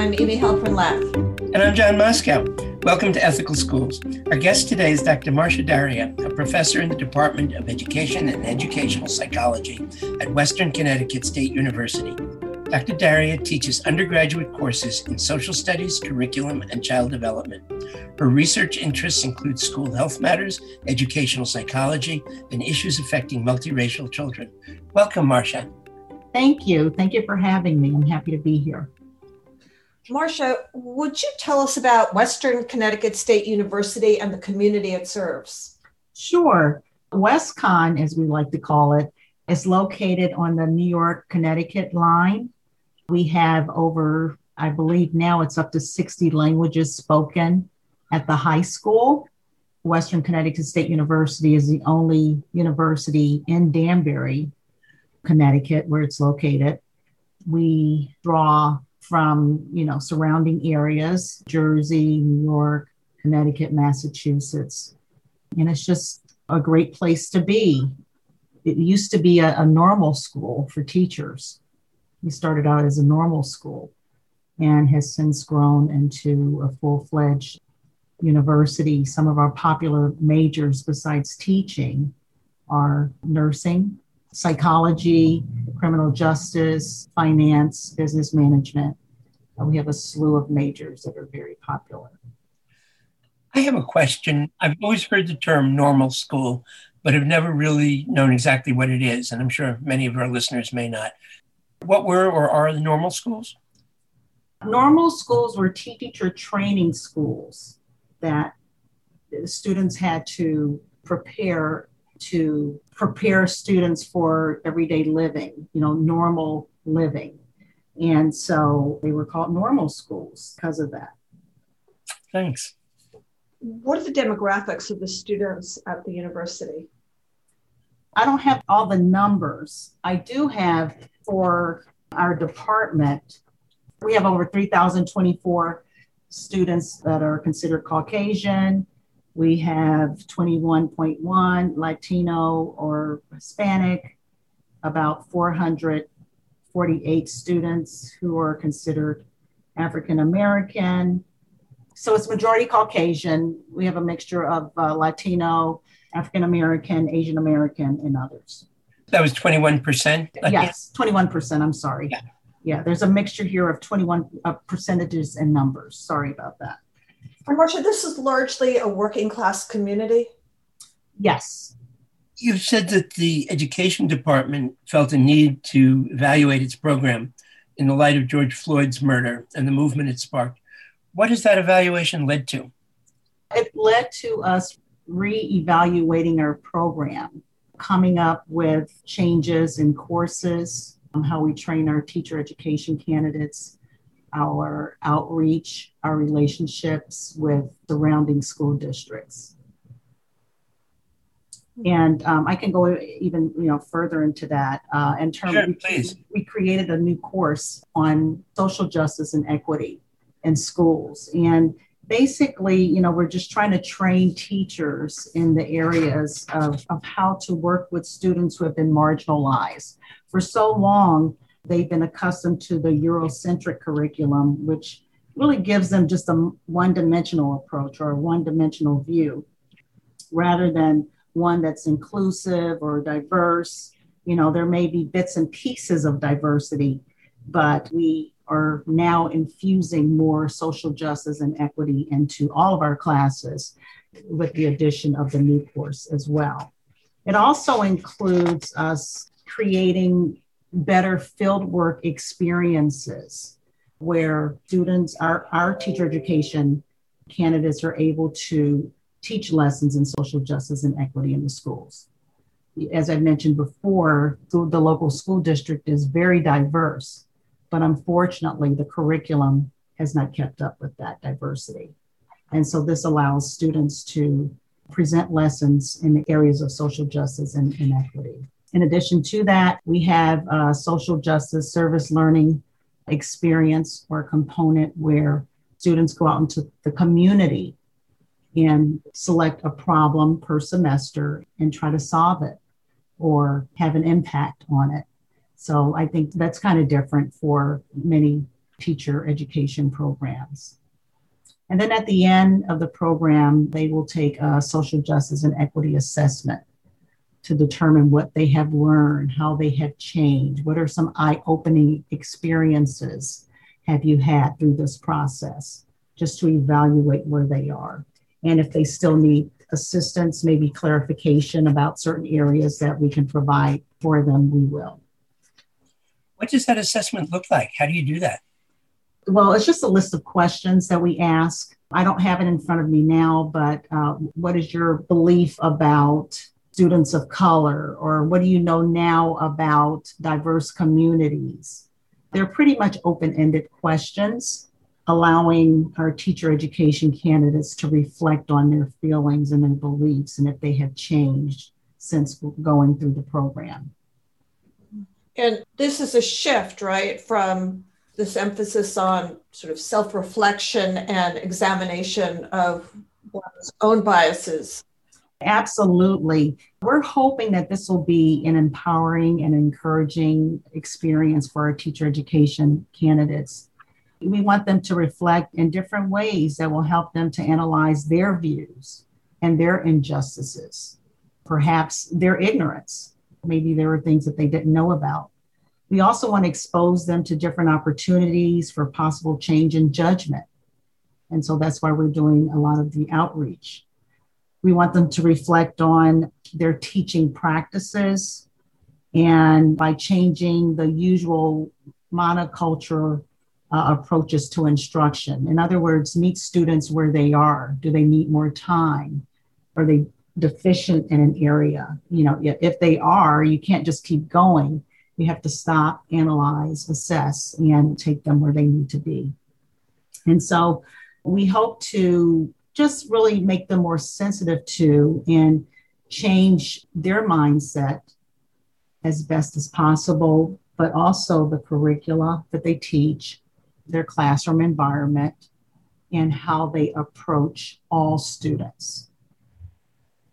Hi, I'm Amy Halpern-Laff. And I'm Jon Moscow. Welcome to Ethical Schools. Our guest today is Dr. Marcia Daria, a professor in the Department of Education and Educational Psychology at Western Connecticut State University. Dr. Daria teaches undergraduate courses in social studies, curriculum, and child development. Her research interests include school health matters, educational psychology, and issues affecting multiracial children. Welcome, Marcia. Thank you. Thank you for having me. I'm happy to be here. Marcia, would you tell us about Western Connecticut State University and the community it serves? Sure. WestConn, as we like to call it, is located on the New York Connecticut line. We have over, I believe now it's up to 60 languages spoken at the high school. Western Connecticut State University is the only university in Danbury, Connecticut, where it's located. We draw from, you know, surrounding areas, Jersey, New York, Connecticut, Massachusetts. And it's just a great place to be. It used to be a, a normal school for teachers he started out as a normal school and has since grown into a full fledged university. Some of our popular majors, besides teaching, are nursing, psychology, criminal justice, finance, business management. Uh, we have a slew of majors that are very popular. I have a question. I've always heard the term normal school, but have never really known exactly what it is. And I'm sure many of our listeners may not. What were or are the normal schools? Normal schools were teacher training schools that students had to prepare to prepare students for everyday living, you know, normal living. And so they were called normal schools because of that. Thanks. What are the demographics of the students at the university? I don't have all the numbers. I do have for our department, we have over 3,024 students that are considered Caucasian. We have 21.1 Latino or Hispanic, about 448 students who are considered African American. So it's majority Caucasian. We have a mixture of uh, Latino, African American, Asian American, and others. That was 21%? Yes, 21%. I'm sorry. Yeah. yeah, there's a mixture here of 21 uh, percentages and numbers. Sorry about that. And Marcia, this is largely a working class community? Yes. You said that the education department felt a need to evaluate its program in the light of George Floyd's murder and the movement it sparked. What has that evaluation led to? It led to us re-evaluating our program, coming up with changes in courses, um, how we train our teacher education candidates, our outreach, our relationships with surrounding school districts. And um, I can go even you know further into that. Uh, in terms, sure, please. we created a new course on social justice and equity in schools, and basically, you know, we're just trying to train teachers in the areas of, of how to work with students who have been marginalized. For so long, they've been accustomed to the Eurocentric curriculum, which really gives them just a one dimensional approach or a one dimensional view rather than one that's inclusive or diverse. You know, there may be bits and pieces of diversity, but we are now infusing more social justice and equity into all of our classes with the addition of the new course as well. It also includes us creating better fieldwork experiences where students, our, our teacher education candidates are able to teach lessons in social justice and equity in the schools. As I mentioned before, the local school district is very diverse but unfortunately, the curriculum has not kept up with that diversity. And so this allows students to present lessons in the areas of social justice and inequity. In addition to that, we have a social justice service learning experience or component where students go out into the community and select a problem per semester and try to solve it or have an impact on it. So I think that's kind of different for many teacher education programs. And then at the end of the program, they will take a social justice and equity assessment to determine what they have learned, how they have changed, what are some eye opening experiences have you had through this process, just to evaluate where they are. And if they still need assistance, maybe clarification about certain areas that we can provide for them, we will. What does that assessment look like? How do you do that? Well, it's just a list of questions that we ask. I don't have it in front of me now, but uh, what is your belief about students of color? Or what do you know now about diverse communities? They're pretty much open ended questions, allowing our teacher education candidates to reflect on their feelings and their beliefs and if they have changed since going through the program. And this is a shift, right, from this emphasis on sort of self reflection and examination of one's own biases. Absolutely. We're hoping that this will be an empowering and encouraging experience for our teacher education candidates. We want them to reflect in different ways that will help them to analyze their views and their injustices, perhaps their ignorance. Maybe there were things that they didn't know about. We also want to expose them to different opportunities for possible change in judgment. And so that's why we're doing a lot of the outreach. We want them to reflect on their teaching practices and by changing the usual monoculture uh, approaches to instruction. In other words, meet students where they are. Do they need more time? Are they deficient in an area? You know, if they are, you can't just keep going we have to stop, analyze, assess, and take them where they need to be. And so we hope to just really make them more sensitive to and change their mindset as best as possible, but also the curricula that they teach, their classroom environment, and how they approach all students.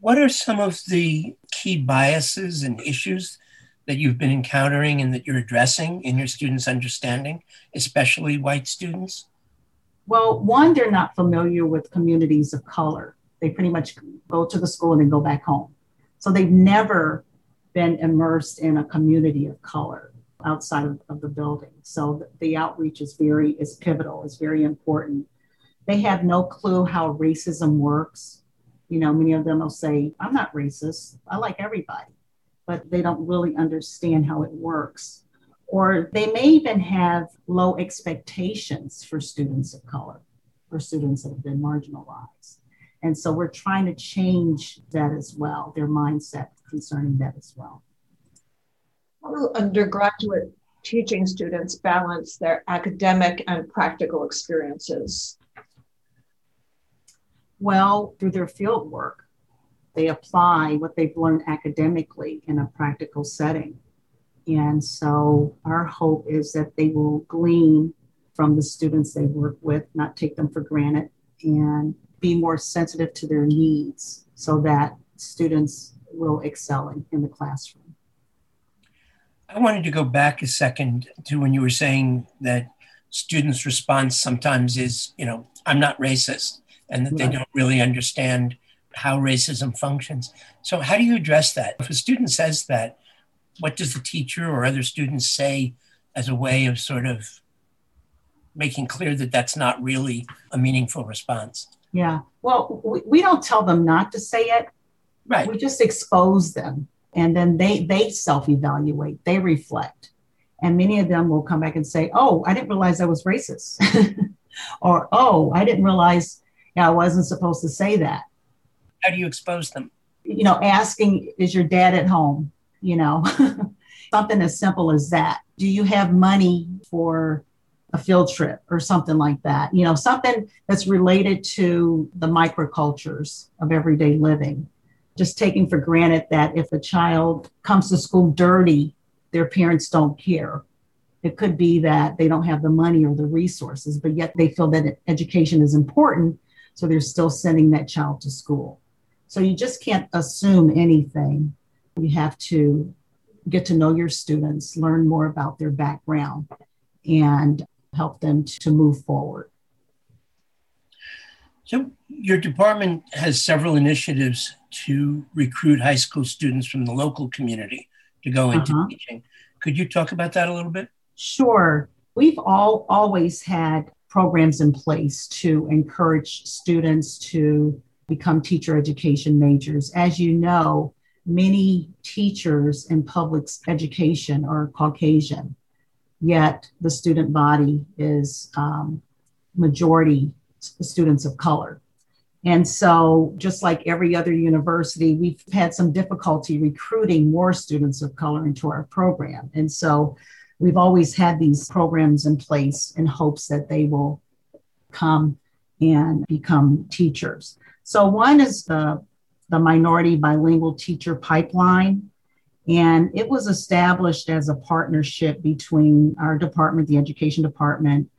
What are some of the key biases and issues that you've been encountering and that you're addressing in your students' understanding, especially white students? Well, one, they're not familiar with communities of color. They pretty much go to the school and then go back home. So they've never been immersed in a community of color outside of, of the building. So the outreach is very is pivotal, is very important. They have no clue how racism works. You know, many of them will say, I'm not racist. I like everybody but they don't really understand how it works. Or they may even have low expectations for students of color, for students that have been marginalized. And so we're trying to change that as well, their mindset concerning that as well. How do undergraduate teaching students balance their academic and practical experiences? Well, through their field work they apply what they've learned academically in a practical setting. And so our hope is that they will glean from the students they work with, not take them for granted, and be more sensitive to their needs so that students will excel in, in the classroom. I wanted to go back a second to when you were saying that students' response sometimes is, you know, I'm not racist, and that they don't really understand how racism functions. So, how do you address that? If a student says that, what does the teacher or other students say as a way of sort of making clear that that's not really a meaningful response? Yeah. Well, we, we don't tell them not to say it. Right. We just expose them and then they they self-evaluate, they reflect. And many of them will come back and say, "Oh, I didn't realize I was racist." or, "Oh, I didn't realize yeah, I wasn't supposed to say that." How do you expose them? You know, asking, is your dad at home? You know, something as simple as that. Do you have money for a field trip or something like that? You know, something that's related to the microcultures of everyday living. Just taking for granted that if a child comes to school dirty, their parents don't care. It could be that they don't have the money or the resources, but yet they feel that education is important. So they're still sending that child to school. So you just can't assume anything. You have to get to know your students, learn more about their background, and help them to move forward. So, your department has several initiatives to recruit high school students from the local community to go into uh-huh. teaching. Could you talk about that a little bit? Sure. We've all always had programs in place to encourage students to become teacher education majors. As you know, many teachers in public education are Caucasian, yet the student body is um, majority students of color. And so, just like every other university, we've had some difficulty recruiting more students of color into our program. And so, we've always had these programs in place in hopes that they will come and become teachers. So, one is the, the Minority Bilingual Teacher Pipeline. And it was established as a partnership between our department, the education department,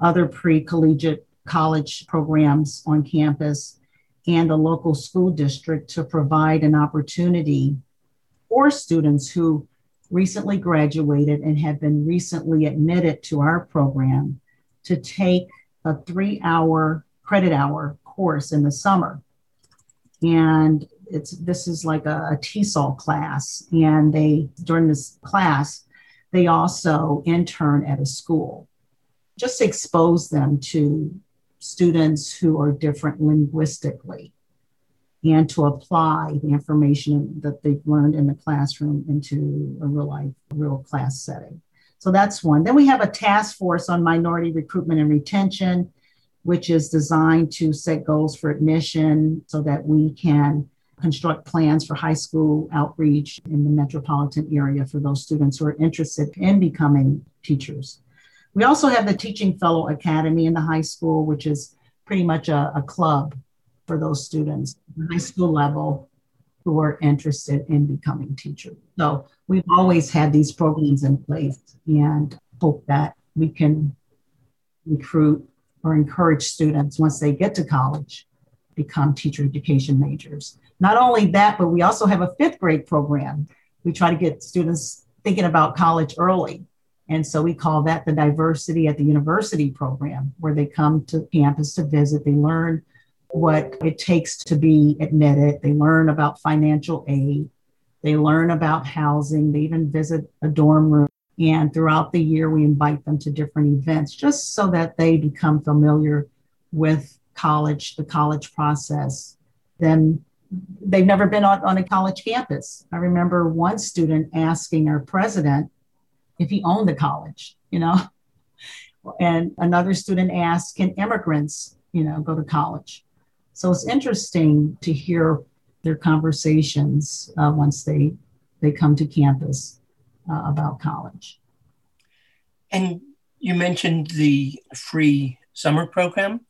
other pre collegiate college programs on campus, and a local school district to provide an opportunity for students who recently graduated and have been recently admitted to our program to take a three hour credit hour course in the summer. And it's this is like a, a TESOL class. And they during this class, they also intern at a school. Just expose them to students who are different linguistically and to apply the information that they've learned in the classroom into a real life, real class setting. So that's one. Then we have a task force on minority recruitment and retention, which is designed to set goals for admission so that we can construct plans for high school outreach in the metropolitan area for those students who are interested in becoming teachers. We also have the Teaching Fellow Academy in the high school, which is pretty much a, a club for those students high school level who are interested in becoming teachers. So we've always had these programs in place and hope that we can recruit or encourage students once they get to college become teacher education majors. Not only that, but we also have a fifth grade program. We try to get students thinking about college early. And so we call that the diversity at the university program, where they come to campus to visit, they learn what it takes to be admitted, they learn about financial aid, they learn about housing, they even visit a dorm room. And throughout the year, we invite them to different events just so that they become familiar with college, the college process. Then they've never been on, on a college campus. I remember one student asking our president, if he owned the college, you know. And another student asked, can immigrants, you know, go to college? So it's interesting to hear their conversations uh, once they they come to campus uh, about college. And you mentioned the free summer program.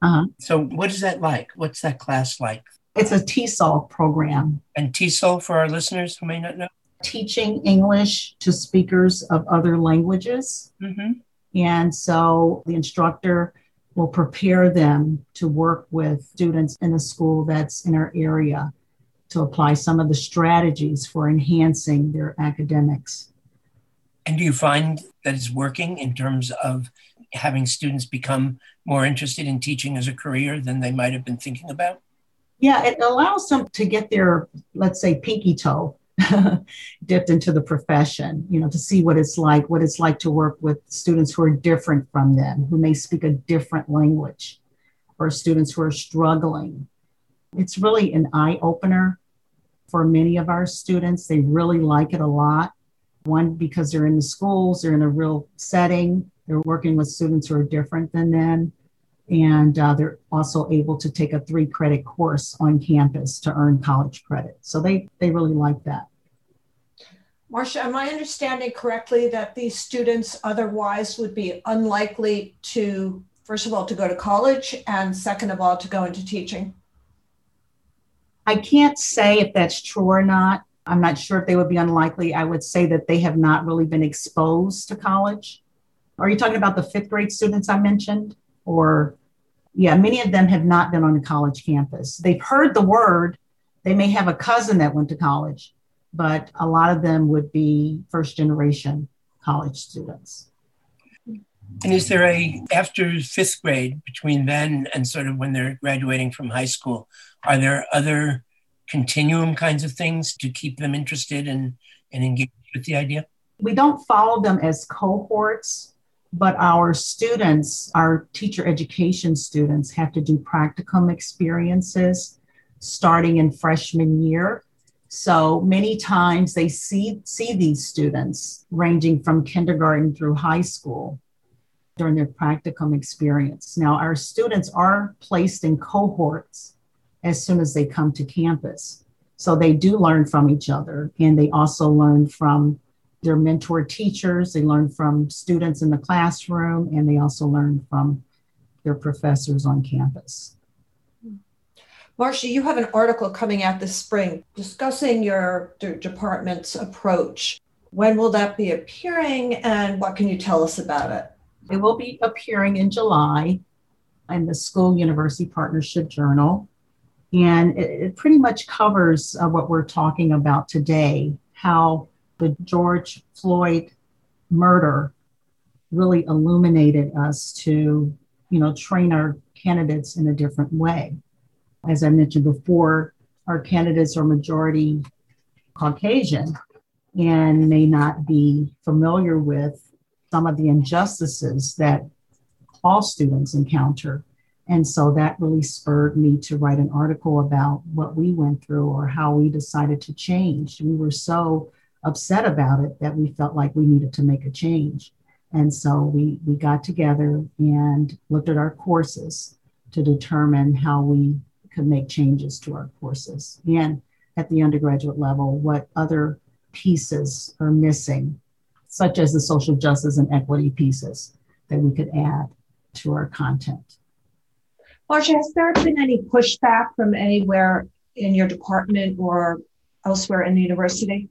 Uh-huh. So what is that like? What's that class like? It's a TESOL program. And TESOL for our listeners who may not know? teaching English to speakers of other languages. Mm-hmm. And so the instructor will prepare them to work with students in a school that's in our area to apply some of the strategies for enhancing their academics. And do you find that it's working in terms of having students become more interested in teaching as a career than they might have been thinking about? Yeah, it allows them to get their, let's say, pinky toe dipped into the profession, you know, to see what it's like, what it's like to work with students who are different from them, who may speak a different language, or students who are struggling. It's really an eye opener for many of our students. They really like it a lot. One, because they're in the schools, they're in a real setting, they're working with students who are different than them. And uh, they're also able to take a three credit course on campus to earn college credit. So they, they really like that. Marcia, am I understanding correctly that these students otherwise would be unlikely to, first of all, to go to college and second of all, to go into teaching? I can't say if that's true or not. I'm not sure if they would be unlikely. I would say that they have not really been exposed to college. Are you talking about the fifth grade students I mentioned? Or, yeah, many of them have not been on a college campus. They've heard the word. They may have a cousin that went to college, but a lot of them would be first generation college students. And is there a, after fifth grade, between then and sort of when they're graduating from high school, are there other continuum kinds of things to keep them interested and, and engaged with the idea? We don't follow them as cohorts, but our students, our teacher education students, have to do practicum experiences starting in freshman year. So many times they see, see these students ranging from kindergarten through high school during their practicum experience. Now, our students are placed in cohorts as soon as they come to campus. So they do learn from each other and they also learn from their mentor teachers, they learn from students in the classroom, and they also learn from their professors on campus. Marcia, you have an article coming out this spring discussing your department's approach. When will that be appearing and what can you tell us about it? It will be appearing in July in the School University Partnership Journal. And it, it pretty much covers uh, what we're talking about today how the George Floyd murder really illuminated us to, you know, train our candidates in a different way. As I mentioned before, our candidates are majority Caucasian and may not be familiar with some of the injustices that all students encounter. And so that really spurred me to write an article about what we went through or how we decided to change. We were so upset about it that we felt like we needed to make a change. And so we, we got together and looked at our courses to determine how we could make changes to our courses. And at the undergraduate level, what other pieces are missing such as the social justice and equity pieces that we could add to our content. Marcia, has there been any pushback from anywhere in your department or elsewhere in the university?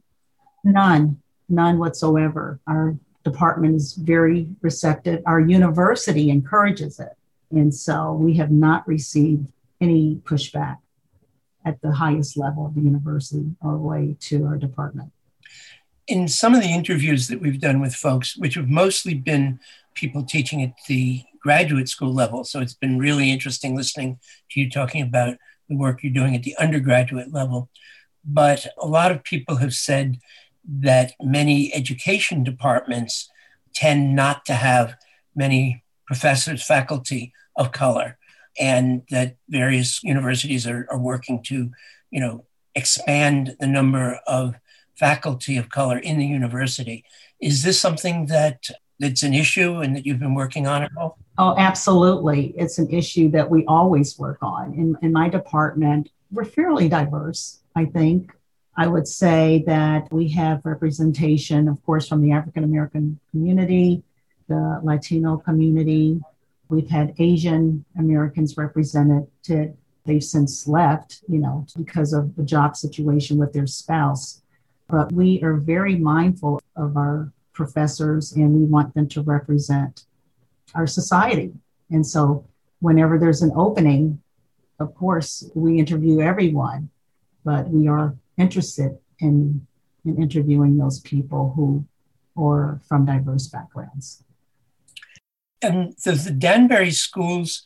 None, none whatsoever. Our department is very receptive. Our university encourages it. And so we have not received any pushback at the highest level of the university all the way to our department in some of the interviews that we've done with folks, which have mostly been people teaching at the graduate school level, so it's been really interesting listening to you talking about the work you're doing at the undergraduate level. But a lot of people have said that many education departments tend not to have many professors, faculty of color, and that various universities are, are working to, you know, expand the number of faculty of color in the university. Is this something that that's an issue and that you've been working on at all? Oh, absolutely. It's an issue that we always work on. In, in my department, we're fairly diverse, I think. I would say that we have representation, of course, from the African American community, the Latino community. We've had Asian Americans represented. They've since left, you know, because of the job situation with their spouse. But we are very mindful of our professors and we want them to represent our society. And so, whenever there's an opening, of course, we interview everyone, but we are interested in, in interviewing those people who are from diverse backgrounds. And the, the Danbury schools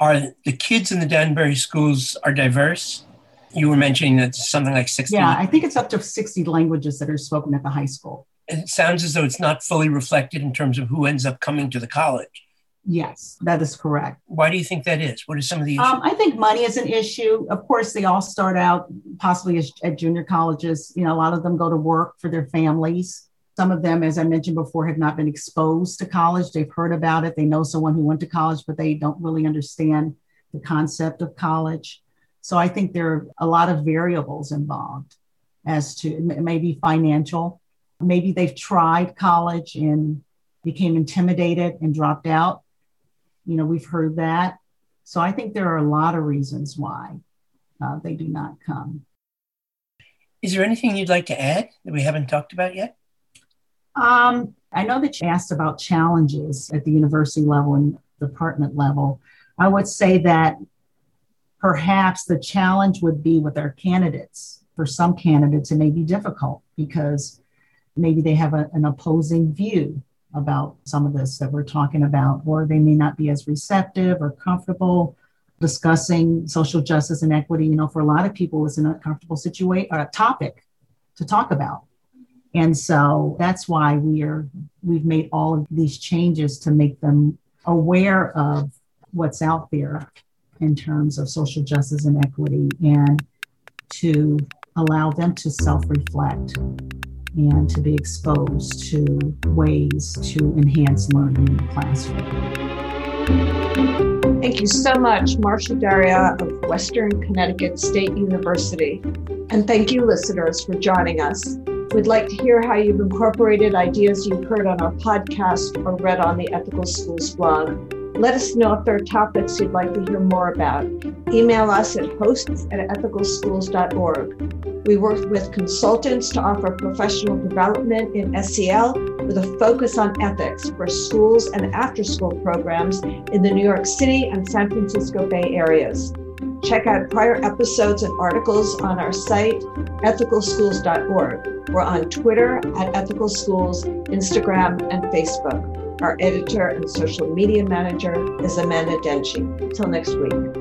are the kids in the Danbury schools are diverse? You were mentioning that something like 60 yeah i think it's up to 60 languages that are spoken at the high school. It sounds as though it's not fully reflected in terms of who ends up coming to the college. Yes that is correct. Why do you think that is? What are some of the issues? Um, i think money is an issue. Of course they all start out possibly as, at junior colleges. You know a lot of them go to work for their families. Some of them as i mentioned before have not been exposed to college. They've heard about it. They know someone who went to college but they don't really understand the concept of college so I think there are a lot of variables involved as to maybe financial. Maybe they've tried college and became intimidated and dropped out. You know, we've heard that. So I think there are a lot of reasons why uh, they do not come. Is there anything you'd like to add that we haven't talked about yet? Um, I know that you asked about challenges at the university level and department level. I would say that perhaps the challenge would be with our candidates. For some candidates, it may be difficult because maybe they have a, an opposing view about some of this that we're talking about, or they may not be as receptive or comfortable discussing social justice and equity. You know, for a lot of people, it's an uncomfortable situation or uh, a topic to talk about. And so that's why we are we've made all of these changes to make them aware of what's out there in terms of social justice and equity and to allow them to self-reflect and to be exposed to ways to enhance learning in the classroom. Thank you so much, Marcia Daria of Western Connecticut State University. And thank you, listeners, for joining us. We'd like to hear how you've incorporated ideas you've heard on our podcast or read on the Ethical Schools blog. Let us know if there are topics you'd like to hear more about. Email us at hosts at ethicalschools.org. We work with consultants to offer professional development in SEL with a focus on ethics for schools and after school programs in the New York City and San Francisco Bay areas. Check out prior episodes and articles on our site, ethicalschools.org. We're on Twitter at Ethical Schools, Instagram, and Facebook. Our editor and social media manager is Amanda Denchi. Till next week.